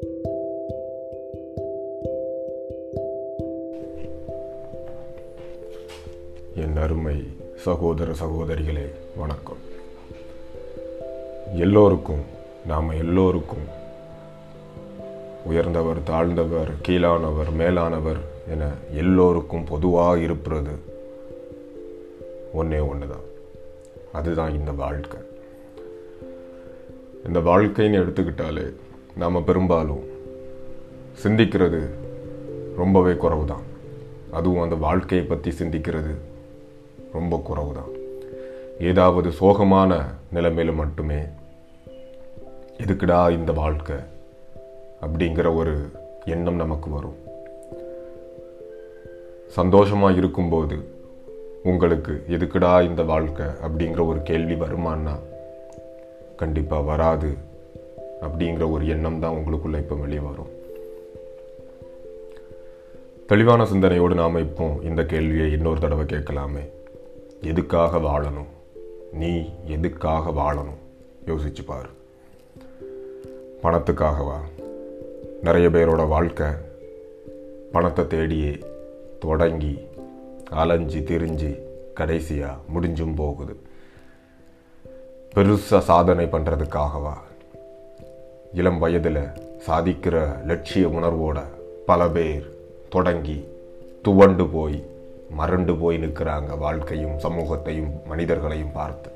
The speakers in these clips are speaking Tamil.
என் அருமை சகோதர சகோதரிகளே வணக்கம். எல்லோருக்கும் நாம் எல்லோருக்கும் உயர்ந்தவர் தாழ்ந்தவர் கீழானவர் மேலானவர் என எல்லோருக்கும் பொதுவாக இருப்பது ஒன்றே ஒன்று தான் அதுதான் இந்த வாழ்க்கை. இந்த வாழ்க்கைன்னு எடுத்துக்கிட்டாலே நாம் பெரும்பாலும் சிந்திக்கிறது ரொம்பவே குறவு தான் அதுவும் அந்த வாழ்க்கையை பற்றி சிந்திக்கிறது ரொம்ப குறவு தான் ஏதாவது சோகமான நிலைமையில் மட்டுமே எதுக்குடா இந்த வாழ்க்கை அப்படிங்கிற ஒரு எண்ணம் நமக்கு வரும். சந்தோஷமாக இருக்கும்போது உங்களுக்கு எதுக்குடா இந்த வாழ்க்கை அப்படிங்கிற ஒரு கேள்வி வருமானா கண்டிப்பாக வராது. அப்படிங்கிற ஒரு எண்ணம் தான் உங்களுக்குள்ள இப்போ வெளியே வரும். தெளிவான சிந்தனையோடு நாம் இப்போ இந்த கேள்வியை இன்னொரு தடவை கேட்கலாமே. எதுக்காக வாழணும்? நீ எதுக்காக வாழணும்? யோசிச்சு பார். பணத்துக்காகவா நிறைய பேரோட வாழ்க்கை பணத்தை தேடியே தொடங்கி அலைஞ்சி திரிஞ்சு கடைசியாக முடிஞ்சும் போகுது. பெருசாக சாதனை பண்ணுறதுக்காகவா இளம் வயதில் சாதிக்கிற லட்சிய உணர்வோட பல பேர் தொடங்கி துவண்டு போய் மறண்டு போய் நிற்கிறாங்க வாழ்க்கையும் சமூகத்தையும் மனிதர்களையும் பார்த்து.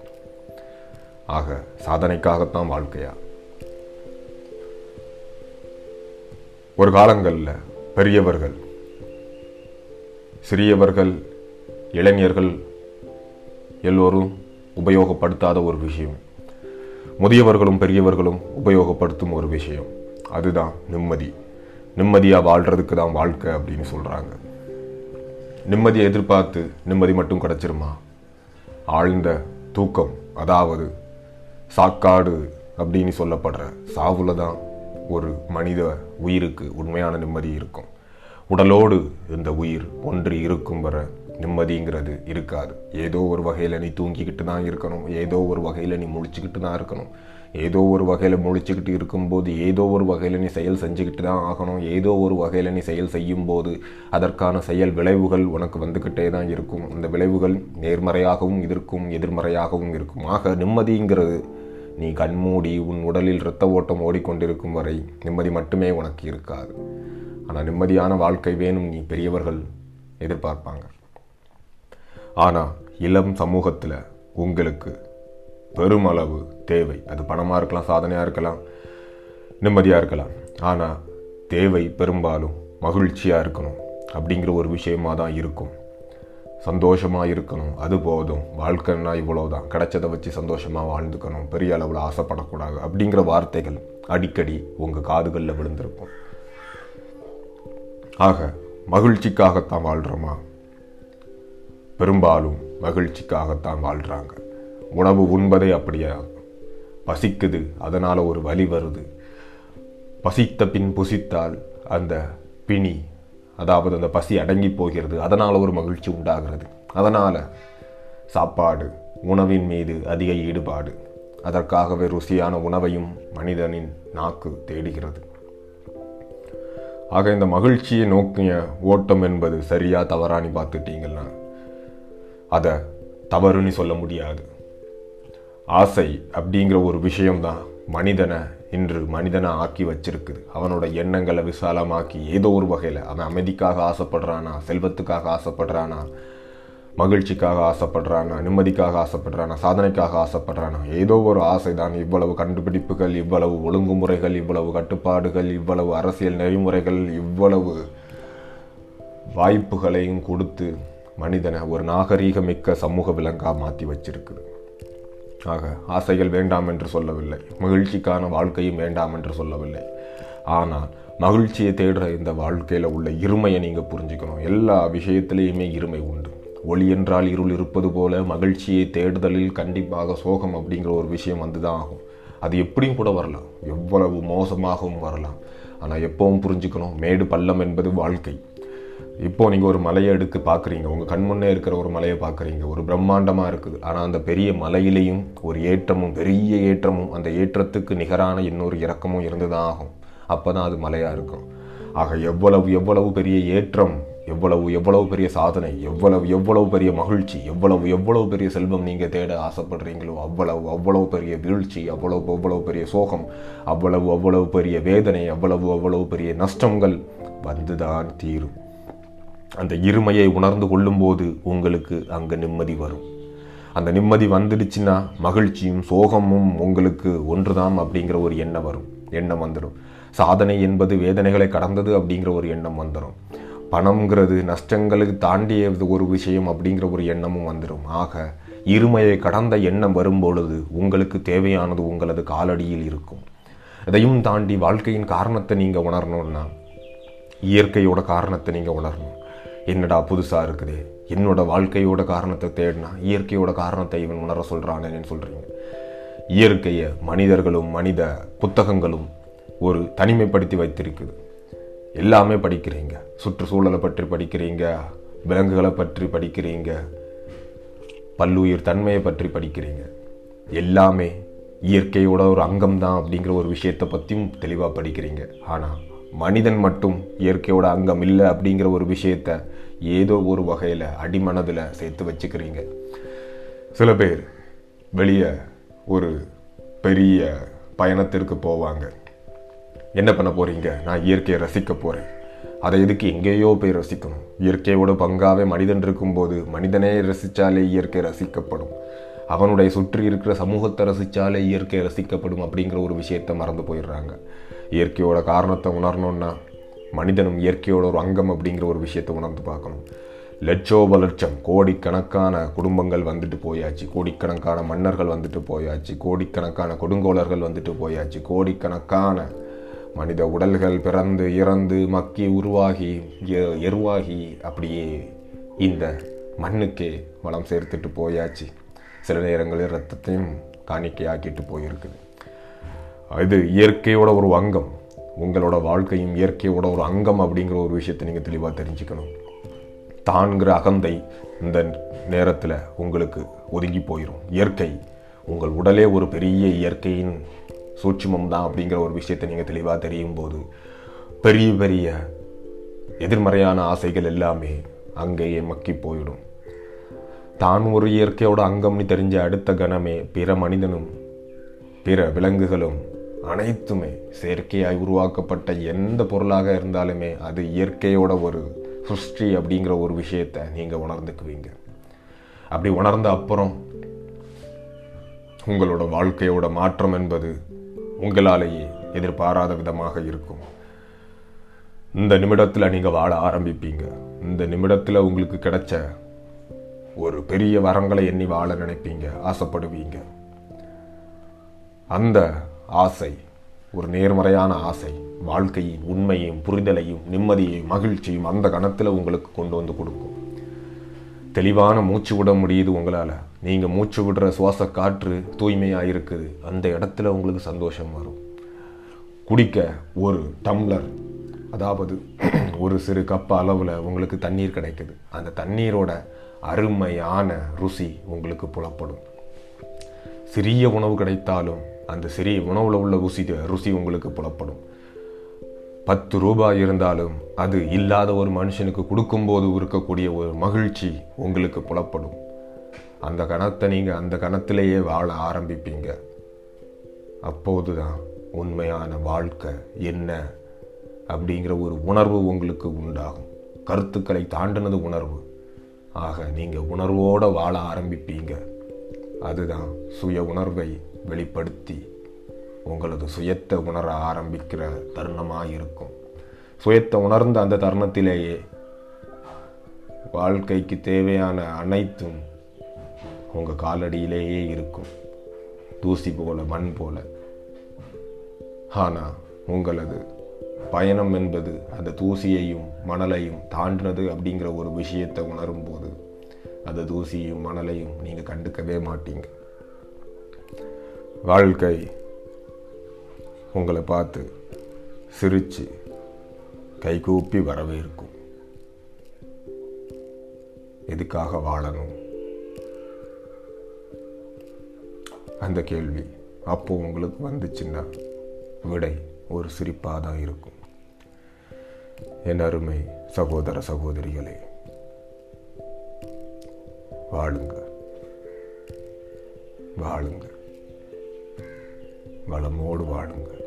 ஆக சாதனைக்காகத்தான் வாழ்க்கையா? ஒரு காலங்களில் பெரியவர்கள் சிறியவர்கள் இளைஞர்கள் எல்லோரும் உபயோகப்படுத்தாத ஒரு விஷயம். முதியவர்களும் பெரியவர்களும் உபயோகப்படுத்தும் ஒரு விஷயம். அதுதான் நிம்மதி. நிம்மதியாக வாழ்கிறதுக்கு தான் வாழ்க்கை அப்படின்னு சொல்கிறாங்க நிம்மதியை எதிர்பார்த்து நிம்மதி மட்டும் கிடச்சிருமா? ஆழ்ந்த தூக்கம் அதாவது சாக்காடு அப்படின்னு சொல்லப்படுற சாவுல தான் ஒரு மனித உயிருக்கு உண்மையான நிம்மதி இருக்கும். உடலோடு இந்த உயிர் ஒன்று இருக்கும் வர நிம்மதிங்கிறது இருக்காது. ஏதோ ஒரு வகையில் நீ தூங்கிக்கிட்டு தான் இருக்கணும். ஏதோ ஒரு வகையில் நீ முழிச்சுக்கிட்டு தான் இருக்கணும். ஏதோ ஒரு வகையில் முழிச்சுக்கிட்டு இருக்கும்போது ஏதோ ஒரு வகையில் நீ செயல் செஞ்சுக்கிட்டு தான் ஆகணும். ஏதோ ஒரு வகையில் நீ செயல் செய்யும்போது அதற்கான செயல் விளைவுகள் உனக்கு வந்துக்கிட்டே தான் இருக்கும். அந்த விளைவுகள் நேர்மறையாகவும் இருக்கும் எதிர்மறையாகவும் இருக்கும். ஆக நிம்மதிங்கிறது நீ கண்மூடி உன் உடலில் இரத்த ஓட்டம் ஓடிக்கொண்டிருக்கும் வரை நிம்மதி மட்டுமே உனக்கு இருக்காது. ஆனால் நிம்மதியான வாழ்க்கை வேணும் நீ பெரியவர்கள் எதிர்பார்ப்பாங்க. ஆனால் இளம் சமூகத்தில் உங்களுக்கு பெருமளவு தேவை. அது பணமாக இருக்கலாம் சாதனையாக இருக்கலாம் நிம்மதியாக இருக்கலாம். ஆனால் தேவை பெரும்பாலும் மகிழ்ச்சியாக இருக்கணும் அப்படிங்கிற ஒரு விஷயமாக தான் இருக்கும். சந்தோஷமாக இருக்கணும். அது போதும். வாழ்க்கைன்னா இவ்வளோ தான் கிடைச்சதை வச்சு சந்தோஷமாக வாழ்ந்துக்கணும். பெரிய அளவில் ஆசைப்படக்கூடாது அப்படிங்கிற வார்த்தைகள் அடிக்கடி உங்கள் காதுகளில் விழுந்திருக்கும். ஆக மகிழ்ச்சிக்காகத்தான் வாழ்கிறோமா பெரும்பாலும் மகிழ்ச்சிக்காகத்தான் வாழ்கிறாங்க உணவு உண்பதே அப்படியா பசிக்குது அதனால் ஒரு வலி வருது. பசித்த பின் புசித்தால் அந்த பிணி அதாவது அந்த பசி அடங்கி போகிறது அதனால் ஒரு மகிழ்ச்சி உண்டாகிறது. அதனால் சாப்பாடு உணவின் மீது அதிக ஈடுபாடு அதற்காகவே ருசியான உணவையும் மனிதனின் நாக்கு தேடுகிறது. ஆக இந்த மகிழ்ச்சியை நோக்கிய ஓட்டம் என்பது சரியா தவறானி பார்த்துட்டீங்கன்னா அதை தவறுன்னு சொல்ல முடியாது. ஆசை அப்படிங்கிற ஒரு விஷயம்தான் மனிதனை இன்று மனிதனை ஆக்கி வச்சிருக்குது. அவனோட எண்ணங்களை விசாலமாக்கி ஏதோ ஒரு வகையில் அவன் அமைதிக்காக ஆசைப்படுறானா செல்வத்துக்காக ஆசைப்படுறானா மகிழ்ச்சிக்காக ஆசைப்படுறானா நிம்மதிக்காக ஆசைப்படுறானா சாதனைக்காக ஆசைப்படுறானா ஏதோ ஒரு ஆசை தான் இவ்வளவு கண்டுபிடிப்புகள் இவ்வளவு ஒழுங்குமுறைகள் இவ்வளவு கட்டுப்பாடுகள் இவ்வளவு அரசியல் நெறிமுறைகள் இவ்வளவு வாய்ப்புகளையும் கொடுத்து மனிதனை ஒரு நாகரீகமிக்க சமூக விலங்காக மாற்றி வச்சிருக்குது. ஆக ஆசைகள் வேண்டாம் என்று சொல்லவில்லை. மகிழ்ச்சிக்கான வாழ்க்கையும் வேண்டாம் என்று சொல்லவில்லை. ஆனால் மகிழ்ச்சியை தேடுற இந்த வாழ்க்கையில் உள்ள இருமையை நீங்கள் புரிஞ்சுக்கணும். எல்லா விஷயத்திலையுமே இருமை உண்டு. ஒளி என்றால் இருள் இருப்பது போல மகிழ்ச்சியை தேடுதலில் கண்டிப்பாக சோகம் அப்படிங்கிற ஒரு விஷயம் வந்து தான் ஆகும். அது எப்படியும் கூட வரலாம். எவ்வளவு மோசமாகவும் வரலாம். ஆனால் எப்பவும் புரிஞ்சுக்கணும். மேடு பள்ளம் என்பது வாழ்க்கை. இப்போது நீங்கள் ஒரு மலையை எடுத்து பார்க்குறீங்க உங்கள் கண் முன்னே இருக்கிற ஒரு மலையை பார்க்குறீங்க ஒரு பிரம்மாண்டமாக இருக்குது. ஆனால் அந்த பெரிய மலையிலையும் ஒரு ஏற்றமும் பெரிய ஏற்றமும் அந்த ஏற்றத்துக்கு நிகரான இன்னொரு இறக்கமும் இருந்து தான் ஆகும். அப்போ தான் அது மலையாக இருக்கும். ஆக எவ்வளவு எவ்வளவு பெரிய ஏற்றம் எவ்வளவு எவ்வளவு பெரிய சாதனை எவ்வளவு எவ்வளவு பெரிய மகிழ்ச்சி எவ்வளவு எவ்வளவு பெரிய செல்வம் நீங்கள் தேட ஆசைப்படுறீங்களோ அவ்வளவு அவ்வளவு பெரிய வீழ்ச்சி அவ்வளவு அவ்வளவு பெரிய சோகம் அவ்வளவு அவ்வளவு பெரிய வேதனை அவ்வளவு அவ்வளவு பெரிய நஷ்டங்கள் வந்துதான் தீரும். அந்த இருமையை உணர்ந்து கொள்ளும்போது உங்களுக்கு அங்கே நிம்மதி வரும். அந்த நிம்மதி வந்துடுச்சுன்னா மகிழ்ச்சியும் சோகமும் உங்களுக்கு ஒன்றுதான் அப்படிங்கிற ஒரு எண்ணம் வரும். எண்ணம் வந்துடும். சாதனை என்பது வேதனைகளை கடந்தது அப்படிங்கிற ஒரு எண்ணம் வந்துடும். பணம்ங்கிறது நஷ்டங்களுக்கு தாண்டிய ஒரு விஷயம் அப்படிங்கிற ஒரு எண்ணமும் வந்துடும். ஆக இருமையை கடந்த எண்ணம் வரும்பொழுது உங்களுக்கு தேவையானது உங்களது காலடியில் இருக்கும். இதையும் தாண்டி வாழ்க்கையின் காரணத்தை நீங்கள் உணரணும்னா இயற்கையோட காரணத்தை நீங்கள் உணரணும். என்னடா புதுசாக இருக்குது? என்னோட வாழ்க்கையோட காரணத்தை தேடினா இயற்கையோட காரணத்தை இவன் உணர சொல்கிறானேன்னு சொல்கிறீங்க இயற்கையை மனிதர்களும் மனித புத்தகங்களும் ஒரு தனிமைப்படுத்தி வைத்திருக்குது. எல்லாமே படிக்கிறீங்க. சுற்றுச்சூழலை பற்றி படிக்கிறீங்க விலங்குகளை பற்றி படிக்கிறீங்க பல்லுயிர் தன்மையை பற்றி படிக்கிறீங்க. எல்லாமே இயற்கையோட ஒரு அங்கம் தான் அப்படிங்கிற ஒரு விஷயத்தை பற்றியும் தெளிவாக படிக்கிறீங்க. ஆனால் மனிதன் மட்டும் இயற்கையோட அங்கம் இல்லை அப்படிங்கிற ஒரு விஷயத்த ஏதோ ஒரு வகையில் அடிமனதில் சேர்த்து வச்சுக்கிறீங்க. சில பேர் வெளியே ஒரு பெரிய பயணத்திற்கு போவாங்க. என்ன பண்ண போறீங்க? நான் இயற்கையை ரசிக்க போகிறேன் அதை எதுக்கு எங்கேயோ போய் ரசிக்கணும்? இயற்கையோட பங்காவே மனிதன் இருக்கும்போது மனிதனே ரசித்தாலே இயற்கை ரசிக்கப்படும். அவனுடைய சுற்றி இருக்கிற சமூகத்தை ரசித்தாலே இயற்கை ரசிக்கப்படும் அப்படிங்கிற ஒரு விஷயத்தை மறந்து போயிடுறாங்க. இயற்கையோட காரணத்தை உணரணும்னா மனிதனும் இயற்கையோட ஒரு அங்கம் அப்படிங்கிற ஒரு விஷயத்தை உணர்ந்து பார்க்கணும். லட்சோப லட்சம் கோடிக்கணக்கான குடும்பங்கள் வந்துட்டு போயாச்சு. கோடிக்கணக்கான மன்னர்கள் வந்துட்டு போயாச்சு. கோடிக்கணக்கான கொடுங்கோலர்கள் வந்துட்டு போயாச்சு. கோடிக்கணக்கான மனித உடல்கள் பிறந்து இறந்து மக்கி உருவாகி எ- எருவாகி அப்படியே இந்த மண்ணுக்கே வளம் சேர்த்துட்டு போயாச்சு. சில நேரங்களில் ரத்தத்தையும் காணிக்கையாக்கிட்டு போயிருக்குது. இது இயற்கையோட ஒரு அங்கம். உங்களோட வாழ்க்கையும் இயற்கையோட ஒரு அங்கம் அப்படிங்கிற ஒரு விஷயத்தை நீங்கள் தெளிவாக தெரிஞ்சுக்கணும். தான்கிற அகந்தை இந்த நேரத்தில் உங்களுக்கு ஒதுங்கி போயிடும் இயற்கை உங்கள் உடலே ஒரு பெரிய இயற்கையின் சூட்சுமம் தான் அப்படிங்கிற ஒரு விஷயத்தை நீங்கள் தெளிவாக தெரியும் போது பெரிய பெரிய எதிர்மறையான ஆசைகள் எல்லாமே அங்கேயே மக்கி போயிடும். தான் ஒரு இயற்கையோட அங்கம்னு தெரிஞ்ச அடுத்த கணமே பிற மனிதனும் பிற விலங்குகளும் அனைத்துமே செயற்கையாய் உருவாக்கப்பட்ட எந்த பொருளாக இருந்தாலுமே அது இயற்கையோட ஒரு சிருஷ்டி அப்படிங்கிற ஒரு விஷயத்தை நீங்கள் உணர்ந்துக்குவீங்க. அப்படி உணர்ந்த அப்புறம் உங்களோட வாழ்க்கையோட மாற்றம் என்பது உங்களாலேயே எதிர்பாராத விதமாக இருக்கும். இந்த நிமிடத்தில் நீங்கள் வாழ ஆரம்பிப்பீங்க. இந்த நிமிடத்தில் உங்களுக்கு கிடைச்ச ஒரு பெரிய வரங்களை எண்ணி வாழ நினைப்பீங்க ஆசைப்படுவீங்க. அந்த ஆசை. ஒரு நேர்மறையான ஆசை. வாழ்க்கையின் உண்மையையும் புரிதலையும் நிம்மதியையும் மகிழ்ச்சியும் அந்த கணத்தில் உங்களுக்கு கொண்டு வந்து கொடுக்கும். தெளிவான மூச்சு விட முடியுது உங்களால். நீங்கள் மூச்சு விடுற சுவாச காற்று தூய்மையாக இருக்குது. அந்த இடத்துல உங்களுக்கு சந்தோஷம் வரும். குடிக்க ஒரு டம்ளர் அதாவது ஒரு சிறு கப் அளவில் உங்களுக்கு தண்ணீர் கிடைக்குது. அந்த தண்ணீரோட அருமையான ருசி உங்களுக்கு புலப்படும். சிறிய உணவு கிடைத்தாலும் அந்த சிறிய உணவுல உள்ள ருசி ருசி உங்களுக்கு புலப்படும். பத்து ரூபாய் இருந்தாலும் அது இல்லாத ஒரு மனுஷனுக்கு கொடுக்கும்போது இருக்கக்கூடிய ஒரு மகிழ்ச்சி உங்களுக்கு புலப்படும். அந்த கணத்தை நீங்கள் அந்த கணத்திலேயே வாழ ஆரம்பிப்பீங்க. அப்போதுதான் உண்மையான வாழ்க்கை என்ன அப்படிங்கிற ஒரு உணர்வு உங்களுக்கு உண்டாகும். கருத்துக்களை தாண்டினது உணர்வு. ஆக நீங்கள் உணர்வோடு வாழ ஆரம்பிப்பீங்க. அதுதான் சுய உணர்வை வெளிப்படுத்தி உங்களது சுயத்தை உணர ஆரம்பிக்கிற தருணமாக இருக்கும் சுயத்தை உணர்ந்த அந்த தருணத்திலேயே வாழ்க்கைக்கு தேவையான அனைத்தும் உங்கள் காலடியிலேயே இருக்கும். தூசி போல மண் போல. ஆனால் உங்களது பயணம் என்பது அந்த தூசியையும் மணலையும் தாண்டினது அப்படிங்கிற ஒரு விஷயத்தை உணரும்போது அந்த தூசியும் மணலையும் நீங்கள் கண்டுக்கவே மாட்டீங்க. வாழ்க்கை உங்களை பார்த்து சிரித்து கைகூப்பி வரவேற்கும். எதுக்காக வாழணும்? அந்த கேள்வி அப்போ உங்களுக்கு வந்துச்சுன்னா விடை ஒரு சிரிப்பாக தான் இருக்கும். என் அருமை சகோதர சகோதரிகளே வாழுங்க. வாழுங்க. வளமோடு வாழுங்கள்.